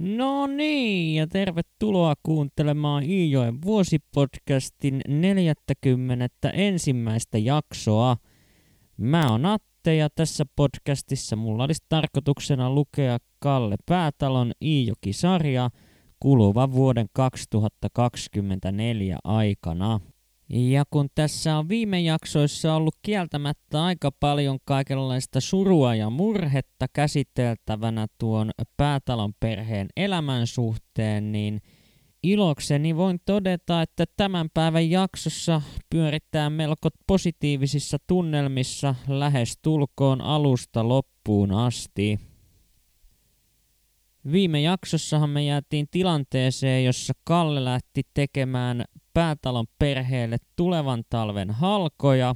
No niin, ja tervetuloa kuuntelemaan Iijoen vuosipodcastin 40. ensimmäistä jaksoa. Mä oon Atte ja tässä podcastissa mulla olisi tarkoituksena lukea Kalle Päätalon Iijoki-sarja kuluvan vuoden 2024 aikana. Ja kun tässä on viime jaksoissa ollut kieltämättä aika paljon kaikenlaista surua ja murhetta käsiteltävänä tuon päätalon perheen elämän suhteen, niin ilokseni voin todeta, että tämän päivän jaksossa pyörittää melko positiivisissa tunnelmissa lähes tulkoon alusta loppuun asti. Viime jaksossahan me jäätiin tilanteeseen, jossa Kalle lähti tekemään päätalon perheelle tulevan talven halkoja.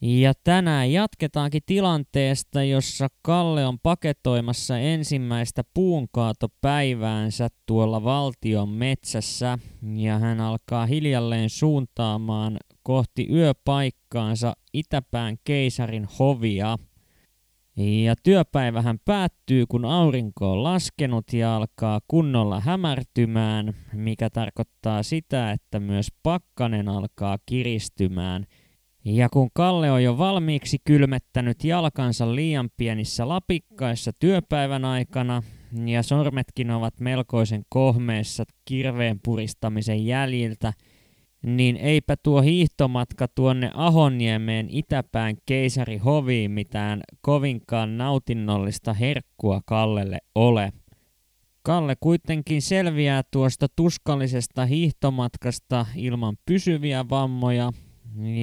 Ja tänään jatketaankin tilanteesta, jossa Kalle on paketoimassa ensimmäistä puunkaatopäiväänsä tuolla valtion metsässä ja hän alkaa hiljalleen suuntaamaan kohti yöpaikkaansa Itäpään keisarin hovia. Ja työpäivähän päättyy, kun aurinko on laskenut ja alkaa kunnolla hämärtymään, mikä tarkoittaa sitä, että myös pakkanen alkaa kiristymään. Ja kun Kalle on jo valmiiksi kylmettänyt jalkansa liian pienissä lapikkaissa työpäivän aikana, ja sormetkin ovat melkoisen kohmeessa kirveen puristamisen jäljiltä, niin eipä tuo hiihtomatka tuonne Ahoniemeen itäpään keisarihoviin mitään kovinkaan nautinnollista herkkua Kallelle ole. Kalle kuitenkin selviää tuosta tuskallisesta hiihtomatkasta ilman pysyviä vammoja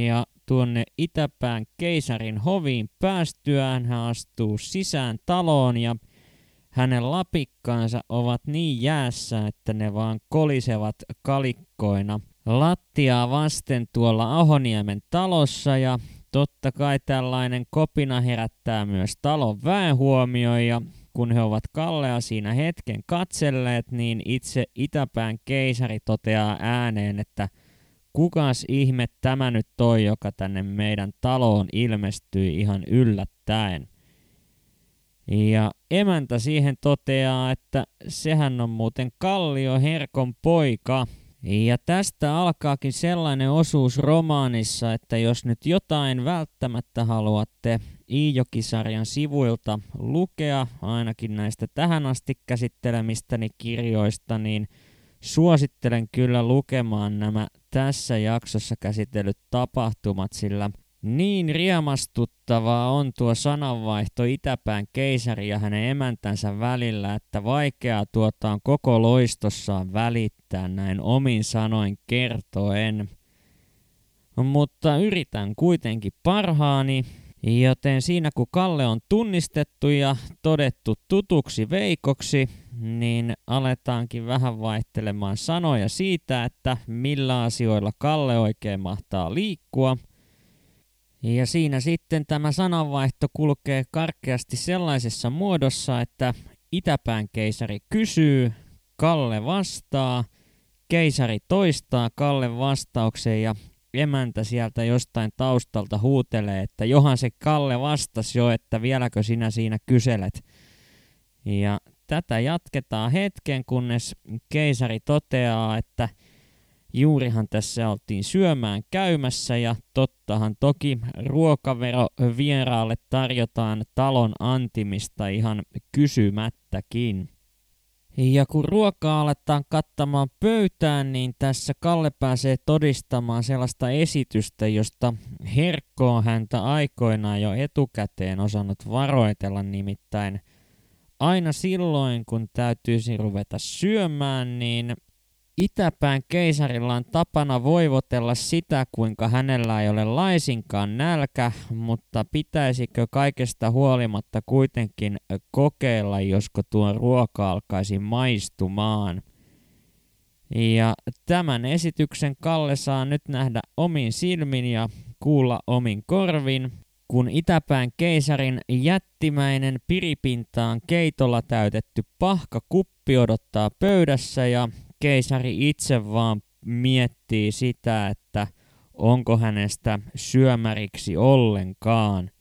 ja tuonne itäpään keisarin hoviin päästyään hän astuu sisään taloon ja hänen lapikkaansa ovat niin jäässä, että ne vaan kolisevat kalikkoina – lattiaa vasten tuolla Ahoniemen talossa ja totta kai tällainen kopina herättää myös talon väenhuomioon ja kun he ovat Kallea siinä hetken katselleet, niin itse Itäpään keisari toteaa ääneen, että kukas ihme tämä nyt toi, joka tänne meidän taloon ilmestyi ihan yllättäen. Ja emäntä siihen toteaa, että sehän on muuten Kallio Herkon poika – ja tästä alkaakin sellainen osuus romaanissa, että jos nyt jotain välttämättä haluatte Iijokisarjan sivuilta lukea, ainakin näistä tähän asti käsittelemistäni kirjoista, niin suosittelen kyllä lukemaan nämä tässä jaksossa käsitellyt tapahtumat, sillä niin riemastuttavaa on tuo sananvaihto Itäpään keisari ja hänen emäntänsä välillä, että vaikeaa tuota on koko loistossaan välittää näin omin sanoin kertoen. Mutta yritän kuitenkin parhaani, joten siinä kun Kalle on tunnistettu ja todettu tutuksi veikoksi, niin aletaankin vähän vaihtelemaan sanoja siitä, että millä asioilla Kalle oikein mahtaa liikkua – ja siinä sitten tämä sananvaihto kulkee karkeasti sellaisessa muodossa, että itäpään keisari kysyy, Kalle vastaa, keisari toistaa Kalle vastauksen ja emäntä sieltä jostain taustalta huutelee, että johan se Kalle vastasi jo, että vieläkö sinä siinä kyselet. Ja tätä jatketaan hetken, kunnes keisari toteaa, että – Juurihan tässä oltiin syömään käymässä ja tottahan toki ruokavero vieraalle tarjotaan talon antimista ihan kysymättäkin. Ja kun ruokaa aletaan kattamaan pöytään, niin tässä Kalle pääsee todistamaan sellaista esitystä, josta Herkko on häntä aikoinaan jo etukäteen osannut varoitella nimittäin. Aina silloin, kun täytyisi ruveta syömään, niin Itäpään keisarilla on tapana voivotella sitä, kuinka hänellä ei ole laisinkaan nälkä, mutta pitäisikö kaikesta huolimatta kuitenkin kokeilla, josko tuo ruoka alkaisi maistumaan. Ja tämän esityksen Kalle saa nyt nähdä omin silmin ja kuulla omin korvin, kun Itäpään keisarin jättimäinen piripintaan keitolla täytetty pahkakuppi odottaa pöydässä ja keisari itse vaan miettii sitä, että onko hänestä syömäriksi ollenkaan.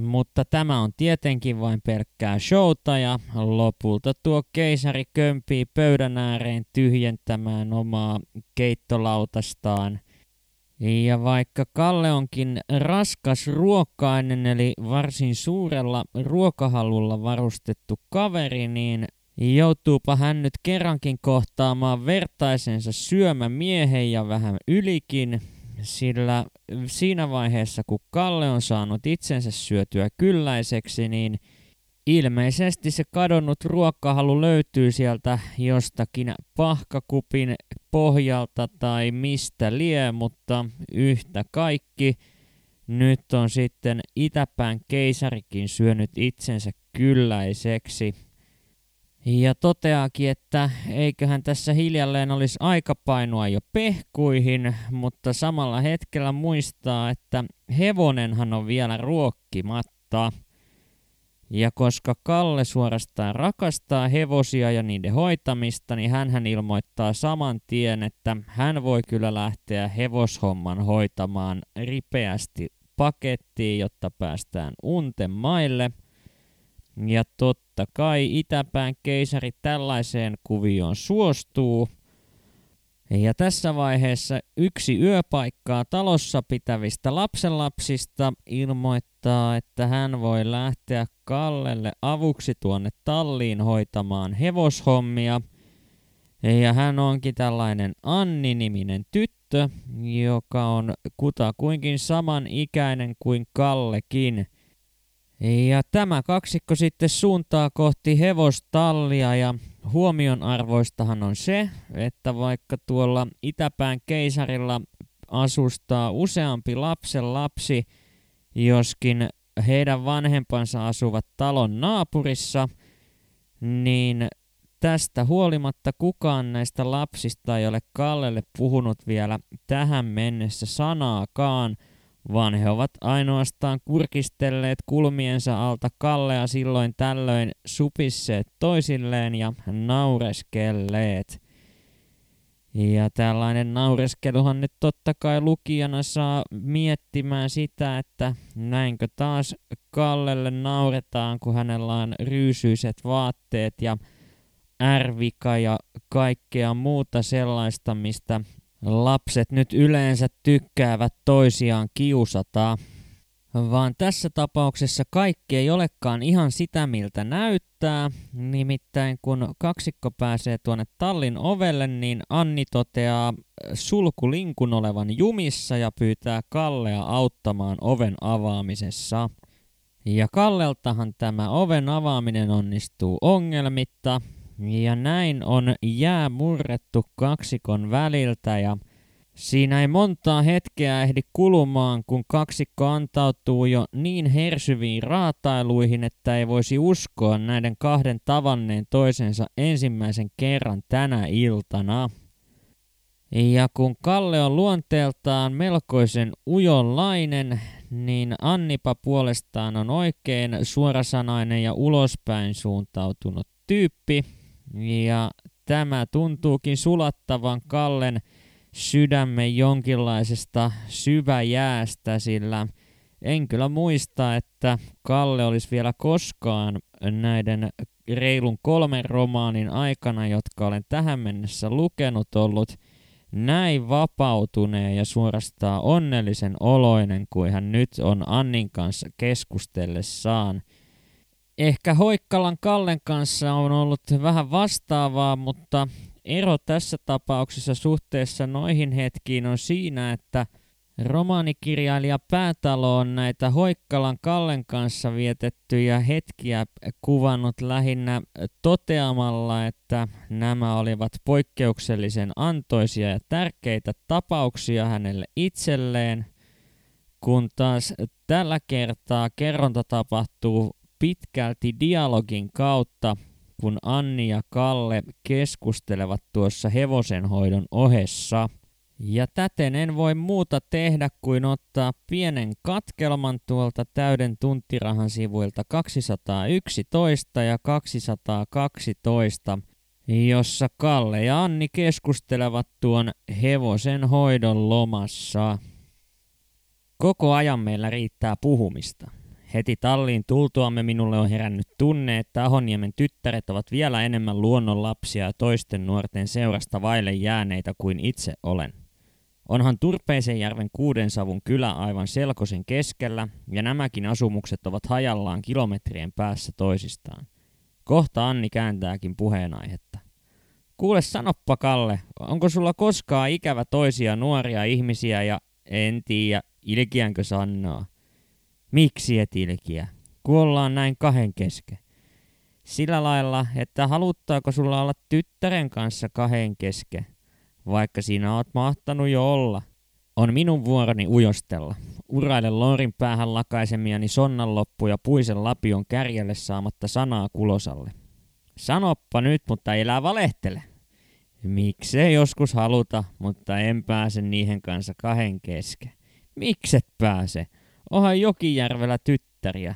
Mutta tämä on tietenkin vain pelkkää showta ja lopulta tuo keisari kömpii pöydän ääreen tyhjentämään omaa keittolautastaan. Ja vaikka Kalle onkin raskas ruokkainen eli varsin suurella ruokahalulla varustettu kaveri, niin joutuupa hän nyt kerrankin kohtaamaan vertaisensa syömämiehen ja vähän ylikin, sillä siinä vaiheessa kun Kalle on saanut itsensä syötyä kylläiseksi, niin ilmeisesti se kadonnut ruokahalu löytyy sieltä jostakin pahkakupin pohjalta tai mistä lie, mutta yhtä kaikki nyt on sitten itäpään keisarikin syönyt itsensä kylläiseksi. Ja toteaakin, että eiköhän tässä hiljalleen olisi aika painua jo pehkuihin, mutta samalla hetkellä muistaa, että hevonenhan on vielä ruokkimatta. Ja koska Kalle suorastaan rakastaa hevosia ja niiden hoitamista, niin hän ilmoittaa saman tien, että hän voi kyllä lähteä hevoshomman hoitamaan ripeästi pakettiin, jotta päästään unten maille – ja totta kai itäpään keisari tällaiseen kuvioon suostuu. Ja tässä vaiheessa yksi yöpaikkaa talossa pitävistä lapsenlapsista ilmoittaa, että hän voi lähteä Kallelle avuksi tuonne talliin hoitamaan hevoshommia. Ja hän onkin tällainen Anni-niminen tyttö, joka on kutakuinkin saman ikäinen kuin Kallekin – ja tämä kaksikko sitten suuntaa kohti hevostallia ja huomionarvoistahan on se, että vaikka tuolla itäpään keisarilla asustaa useampi lapsen lapsi, joskin heidän vanhempansa asuvat talon naapurissa, niin tästä huolimatta kukaan näistä lapsista ei ole Kallelle puhunut vielä tähän mennessä sanaakaan – vaan he ovat ainoastaan kurkistelleet kulmiensa alta Kallea silloin tällöin supisseet toisilleen ja naureskelleet. Ja tällainen naureskeluhan nyt totta kai lukijana saa miettimään sitä, että näinkö taas Kallelle nauretaan, kun hänellä on ryysyiset vaatteet ja ärvika ja kaikkea muuta sellaista, mistä lapset nyt yleensä tykkäävät toisiaan kiusata, vaan tässä tapauksessa kaikki ei olekaan ihan sitä, miltä näyttää. Nimittäin kun kaksikko pääsee tuonne tallin ovelle, niin Anni toteaa sulkulinkun olevan jumissa ja pyytää Kallea auttamaan oven avaamisessa. Ja Kalleltahan tämä oven avaaminen onnistuu ongelmitta, ja näin on jää murrettu kaksikon väliltä ja siinä ei montaa hetkeä ehdi kulumaan, kun kaksikko antautuu jo niin hersyviin raatailuihin, että ei voisi uskoa näiden kahden tavanneen toisensa ensimmäisen kerran tänä iltana. Ja kun Kalle on luonteeltaan melkoisen ujonlainen, niin Annipa puolestaan on oikein suorasanainen ja ulospäin suuntautunut tyyppi, ja tämä tuntuukin sulattavan Kallen sydämen jonkinlaisesta syväjäästä, sillä en kyllä muista, että Kalle olisi vielä koskaan näiden reilun kolmen romaanin aikana, jotka olen tähän mennessä lukenut, ollut näin vapautuneen ja suorastaan onnellisen oloinen kuin hän nyt on Annin kanssa keskustellessaan. Ehkä Hoikkalan Kallen kanssa on ollut vähän vastaavaa, mutta ero tässä tapauksessa suhteessa noihin hetkiin on siinä, että romaanikirjailija Päätalo on näitä Hoikkalan Kallen kanssa vietettyjä hetkiä kuvannut lähinnä toteamalla, että nämä olivat poikkeuksellisen antoisia ja tärkeitä tapauksia hänelle itselleen, kun taas tällä kertaa kerronta tapahtuu pitkälti dialogin kautta, kun Anni ja Kalle keskustelevat tuossa hevosenhoidon ohessa. Ja täten en voi muuta tehdä kuin ottaa pienen katkelman tuolta täyden tunttirahan sivuilta 211 ja 212, jossa Kalle ja Anni keskustelevat tuon hevosen hoidon lomassa. Koko ajan meillä riittää puhumista. Heti talliin tultuamme minulle on herännyt tunne, että Ahoniemen tyttäret ovat vielä enemmän luonnon lapsia ja toisten nuorten seurasta vaille jääneitä kuin itse olen. Onhan Turpeisenjärven Kuudensavun kylä aivan selkosen keskellä, ja nämäkin asumukset ovat hajallaan kilometrien päässä toisistaan. Kohta Anni kääntääkin puheenaihetta. Kuule sanoppa Kalle, onko sulla koskaan ikävä toisia nuoria ihmisiä ja en tiedä, ilkiänkö sanoo. Miksi et ilkiä? Kuollaan näin kahden kesken. Sillä lailla, että haluttaako sulla olla tyttären kanssa kahden kesken, vaikka siinä oot mahtanut jo olla. On minun vuoroni ujostella. Uraile lorin päähän lakaisemiani sonnanloppu ja puisen lapion kärjelle saamatta sanaa kulosalle. Sanoppa nyt, mutta elää valehtele. Miksei joskus haluta, mutta en pääse niihin kanssa kahden kesken. Mikset pääse? Onhan Jokijärvellä tyttäriä.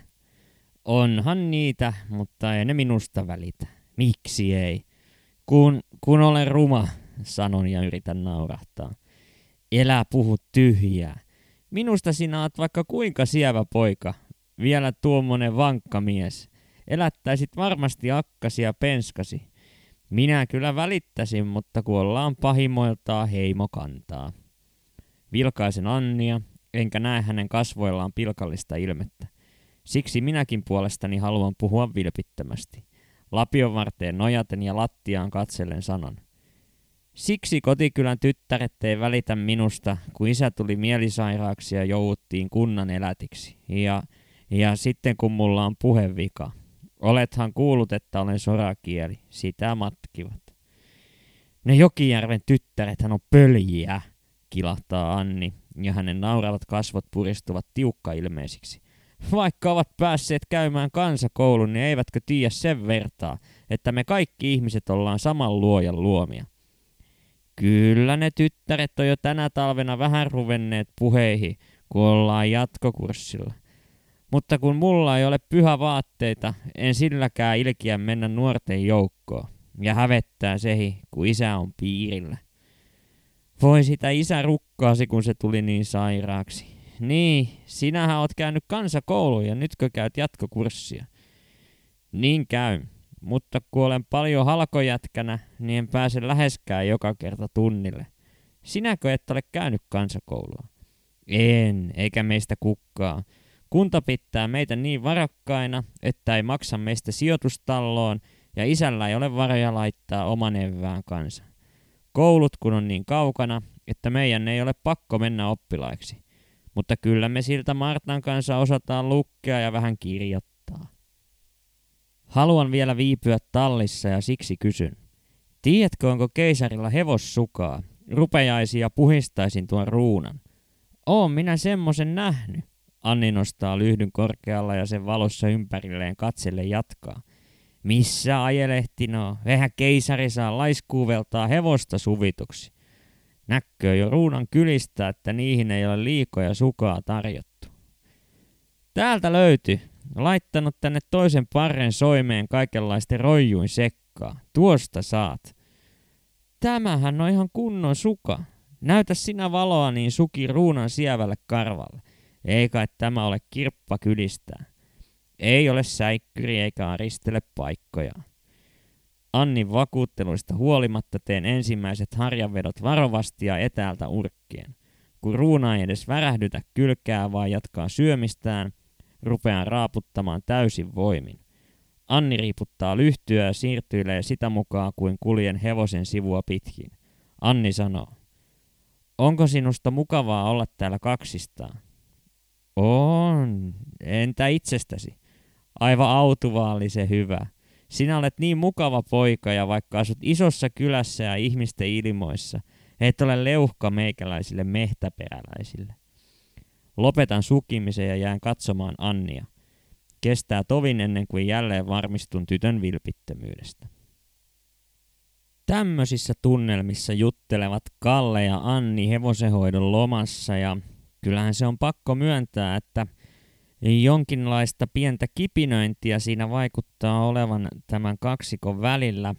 Onhan niitä, mutta ei ne minusta välitä. Miksi ei? Kun, kun olen ruma, sanon ja yritän naurahtaa. Elä puhu tyhjää. Minusta sinä oot vaikka kuinka sievä poika. Vielä tuommoinen vankka mies. Elättäisit varmasti akkasi ja penskasi. Minä kyllä välittäisin, mutta kuollaan pahimoiltaan heimo kantaa. Vilkaisen Annia, enkä näe hänen kasvoillaan pilkallista ilmettä. Siksi minäkin puolestani haluan puhua vilpittömästi. Lapion varteen nojaten ja lattiaan katsellen sanon. Siksi kotikylän tyttäret ei välitä minusta, kun isä tuli mielisairaaksi ja jouduttiin kunnan elätiksi. Ja, ja sitten kun mulla on puhevika. Olethan kuullut, että olen sorakieli. Sitä matkivat. Ne Jokijärven tyttärethän on pöljiä, kilahtaa Anni, ja hänen nauravat kasvot puristuvat tiukka ilmeisiksi. Vaikka ovat päässeet käymään kansakoulun, niin eivätkö tiedä sen vertaa, että me kaikki ihmiset ollaan saman luojan luomia. Kyllä ne tyttäret on jo tänä talvena vähän ruvenneet puheihin, kun ollaan jatkokurssilla. Mutta kun mulla ei ole pyhä vaatteita, en silläkään ilkiä mennä nuorten joukkoon. Ja hävettää sehi, kun isä on piirillä. Voi sitä isä rukkaasi, kun se tuli niin sairaaksi. Niin, sinähän oot käynyt kansakouluun ja nytkö käyt jatkokurssia? Niin käy, mutta kun olen paljon halkojätkänä, niin en pääse läheskään joka kerta tunnille. Sinäkö et ole käynyt kansakoulua? En, eikä meistä kukkaa. Kunta pitää meitä niin varakkaina, että ei maksa meistä sijoitustalloon ja isällä ei ole varoja laittaa oman evään kanssa. Koulut kun on niin kaukana, että meidän ei ole pakko mennä oppilaiksi. Mutta kyllä me siltä Martan kanssa osataan lukea ja vähän kirjoittaa. Haluan vielä viipyä tallissa ja siksi kysyn. Tiedätkö, onko keisarilla hevossukaa? Rupeaisia puhistaisin tuon ruunan. Oon minä semmosen nähnyt. Anni nostaa lyhdyn korkealla ja sen valossa ympärilleen katselle jatkaa. Missä ajelehtino? Vähän keisari saa laiskuuveltaa hevosta suvituksi. Näkkö jo ruunan kylistä, että niihin ei ole liikoja sukaa tarjottu. Täältä löytyi. Laittanut tänne toisen parren soimeen kaikenlaisten roijuin sekkaa. Tuosta saat. Tämähän on ihan kunnon suka. Näytä sinä valoa niin suki ruunan sievälle karvalle. Eikä tämä ole kirppa kylistää. Ei ole säikkyri eikä aristele paikkoja. Annin vakuutteluista huolimatta teen ensimmäiset harjanvedot varovasti ja etäältä urkkien. Kun ruuna ei edes värähdytä kylkää, vaan jatkaa syömistään, rupean raaputtamaan täysin voimin. Anni riiputtaa lyhtyä ja siirtyilee sitä mukaan kuin kuljen hevosen sivua pitkin. Anni sanoo, onko sinusta mukavaa olla täällä kaksistaan? On, entä itsestäsi? Aivan autuvaallisen hyvä. Sinä olet niin mukava poika ja vaikka asut isossa kylässä ja ihmisten ilmoissa, et ole leuhka meikäläisille mehtäperäläisille. Lopetan sukimisen ja jään katsomaan Annia. Kestää tovin ennen kuin jälleen varmistun tytön vilpittömyydestä. Tämmöisissä tunnelmissa juttelevat Kalle ja Anni hevosenhoidon lomassa ja kyllähän se on pakko myöntää, että jonkinlaista pientä kipinöintiä siinä vaikuttaa olevan tämän kaksikon välillä.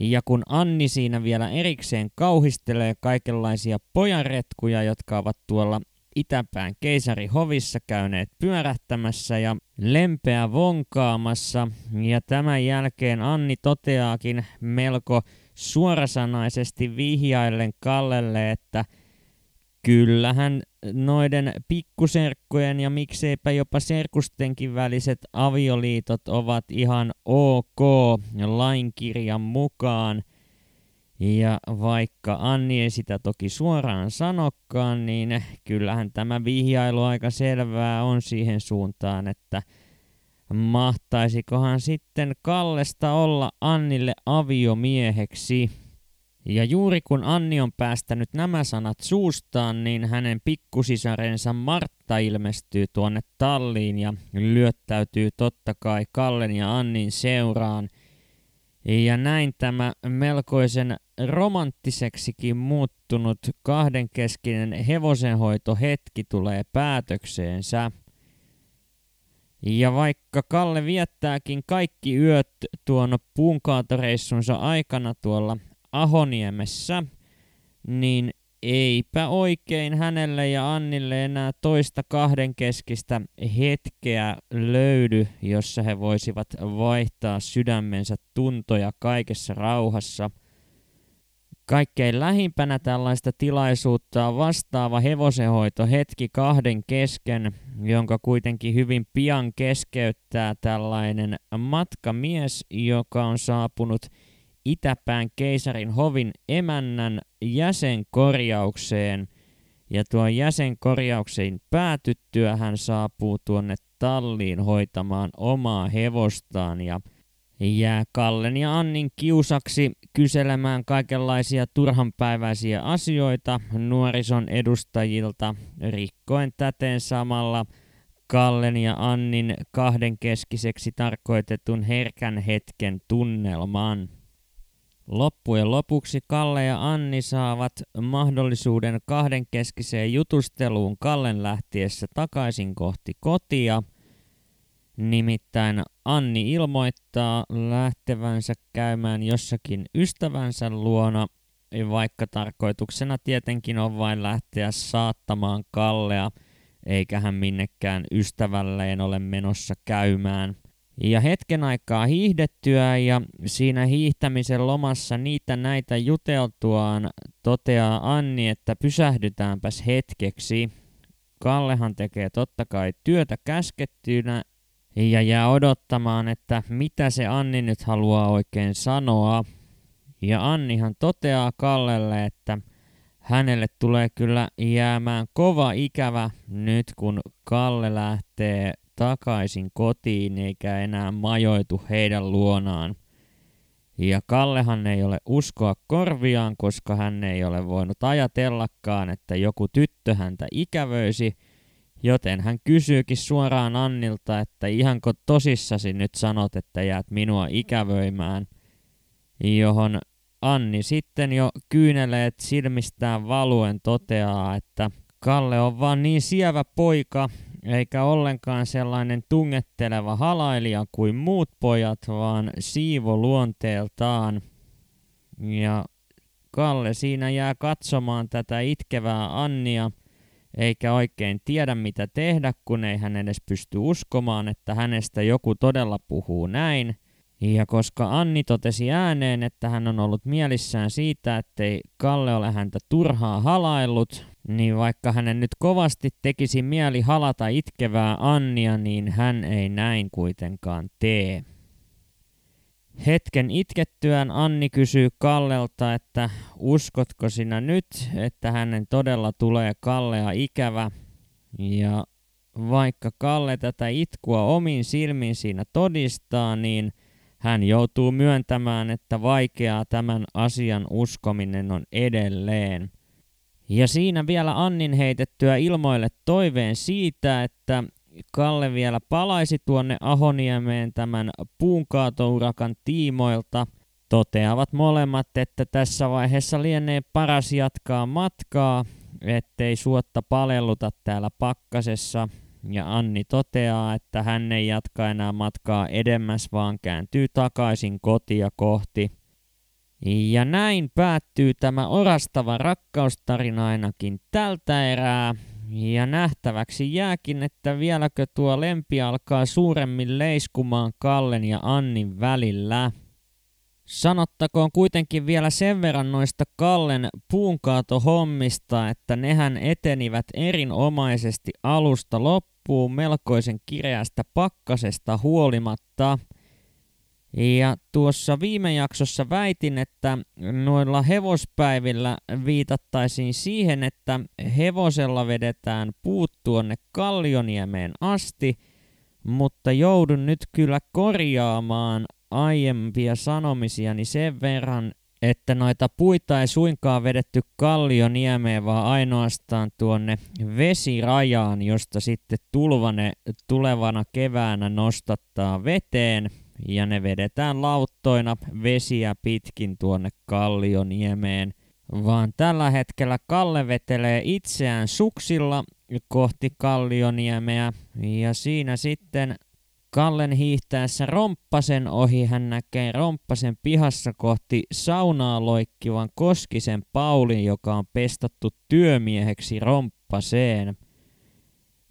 Ja kun Anni siinä vielä erikseen kauhistelee kaikenlaisia pojanretkuja, jotka ovat tuolla Itäpään keisari hovissa käyneet pyörähtämässä ja lempeä vonkaamassa. Ja tämän jälkeen Anni toteaakin melko suorasanaisesti vihjaillen Kallelle, että kyllähän noiden pikkuserkkujen ja mikseipä jopa serkustenkin väliset avioliitot ovat ihan ok lainkirjan mukaan. Ja vaikka Anni ei sitä toki suoraan sanokkaan, niin kyllähän tämä vihjailu aika selvää on siihen suuntaan, että mahtaisikohan sitten Kallesta olla Annille aviomieheksi. Ja juuri kun Anni on päästänyt nämä sanat suustaan, niin hänen pikkusisarensa Martta ilmestyy tuonne talliin ja lyöttäytyy totta kai Kallen ja Annin seuraan. Ja näin tämä melkoisen romanttiseksikin muuttunut kahdenkeskinen hevosenhoitohetki tulee päätökseensä. Ja vaikka Kalle viettääkin kaikki yöt tuon puunkaatoreissunsa aikana tuolla Ahoniemessä, niin eipä oikein hänelle ja Annille enää toista kahdenkeskistä hetkeä löydy, jossa he voisivat vaihtaa sydämensä tuntoja kaikessa rauhassa. Kaikkein lähimpänä tällaista tilaisuutta on vastaava hevosenhoito hetki kahden kesken, jonka kuitenkin hyvin pian keskeyttää tällainen matkamies, joka on saapunut – Itäpään keisarin hovin emännän jäsenkorjaukseen. Ja tuon jäsenkorjaukseen päätyttyä hän saapuu tuonne talliin hoitamaan omaa hevostaan ja jää Kallen ja Annin kiusaksi kyselemään kaikenlaisia turhanpäiväisiä asioita nuorison edustajilta, rikkoen täten samalla Kallen ja Annin kahdenkeskiseksi tarkoitetun herkän hetken tunnelman. Loppujen lopuksi Kalle ja Anni saavat mahdollisuuden kahdenkeskiseen jutusteluun Kallen lähtiessä takaisin kohti kotia. Nimittäin Anni ilmoittaa lähtevänsä käymään jossakin ystävänsä luona, vaikka tarkoituksena tietenkin on vain lähteä saattamaan Kallea, eikä hän minnekään ystävälleen ole menossa käymään – ja hetken aikaa hiihdettyä ja siinä hiihtämisen lomassa niitä näitä juteltuaan toteaa Anni, että pysähdytäänpäs hetkeksi. Kallehan tekee totta kai työtä käskettynä ja jää odottamaan, että mitä se Anni nyt haluaa oikein sanoa. Ja Annihan toteaa Kallelle, että hänelle tulee kyllä jäämään kova ikävä nyt, kun Kalle lähtee takaisin kotiin eikä enää majoitu heidän luonaan. Ja Kallehan ei ole uskoa korviaan, koska hän ei ole voinut ajatellakaan, että joku tyttö häntä ikävöisi, joten hän kysyykin suoraan Annilta, että ihanko tosissasi nyt sanot, että jäät minua ikävöimään, johon Anni sitten jo kyyneleet silmistään valuen toteaa, että Kalle on vaan niin sievä poika, eikä ollenkaan sellainen tungetteleva halailija kuin muut pojat, vaan siivo luonteeltaan. Ja Kalle siinä jää katsomaan tätä itkevää Annia, eikä oikein tiedä mitä tehdä, kun ei hän edes pysty uskomaan, että hänestä joku todella puhuu näin. Ja koska Anni totesi ääneen, että hän on ollut mielissään siitä, ettei Kalle ole häntä turhaa halaillut, niin vaikka hänen nyt kovasti tekisi mieli halata itkevää Annia, niin hän ei näin kuitenkaan tee. Hetken itkettyään Anni kysyy Kallelta, että uskotko sinä nyt, että hänen todella tulee Kallea ikävä. Ja vaikka Kalle tätä itkua omin silmin siinä todistaa, niin hän joutuu myöntämään, että vaikeaa tämän asian uskominen on edelleen. Ja siinä vielä Annin heitettyä ilmoille toiveen siitä, että Kalle vielä palaisi tuonne Ahoniemeen tämän puunkaatourakan tiimoilta. Toteavat molemmat, että tässä vaiheessa lienee paras jatkaa matkaa, ettei suotta palelluta täällä pakkasessa. Ja Anni toteaa, että hän ei jatka enää matkaa edemmäs, vaan kääntyy takaisin kotia kohti – ja näin päättyy tämä orastava rakkaustarina ainakin tältä erää. Ja nähtäväksi jääkin, että vieläkö tuo lempi alkaa suuremmin leiskumaan Kallen ja Annin välillä. Sanottakoon kuitenkin vielä sen verran noista Kallen puunkaatohommista, että nehän etenivät erinomaisesti alusta loppuun melkoisen kireästä pakkasesta huolimatta. Ja tuossa viime jaksossa väitin, että noilla hevospäivillä viitattaisiin siihen, että hevosella vedetään puut tuonne Kallioniemeen asti, mutta joudun nyt kyllä korjaamaan aiempia sanomisiani sen verran, että noita puita ei suinkaan vedetty Kallioniemeen, vaan ainoastaan tuonne vesirajaan, josta sitten tulvane tulevana keväänä nostattaa veteen, ja ne vedetään lauttoina vesiä pitkin tuonne Kallioniemeen. Vaan tällä hetkellä Kalle vetelee itseään suksilla kohti Kallioniemeä, ja siinä sitten Kallen hiihtäessä Romppasen ohi hän näkee Romppasen pihassa kohti saunaa loikkivan Koskisen Paulin, joka on pestattu työmieheksi Romppaseen.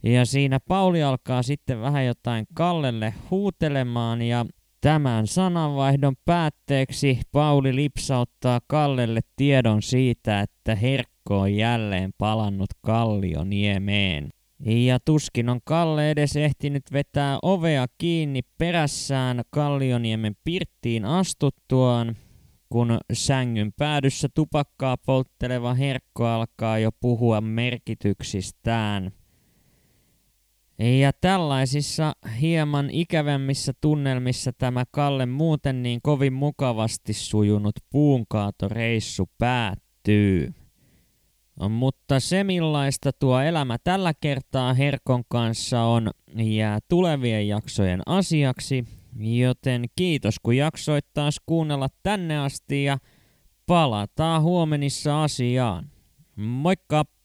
Ja siinä Pauli alkaa sitten vähän jotain Kallelle huutelemaan ja tämän sananvaihdon päätteeksi Pauli lipsauttaa Kallelle tiedon siitä, että Herkko on jälleen palannut Kallioniemeen. Ja tuskin on Kalle edes ehtinyt vetää ovea kiinni perässään Kallioniemen pirttiin astuttuaan, kun sängyn päädyssä tupakkaa poltteleva herkko alkaa jo puhua merkityksistään. Ja tällaisissa hieman ikävämmissä tunnelmissa tämä Kalle muuten niin kovin mukavasti sujunut puunkaatoreissu päättyy. Mutta se millaista tuo elämä tällä kertaa Herkon kanssa on, jää tulevien jaksojen asiaksi, joten kiitos kun jaksoit taas kuunnella tänne asti ja palataan huomenissa asiaan. Moikka!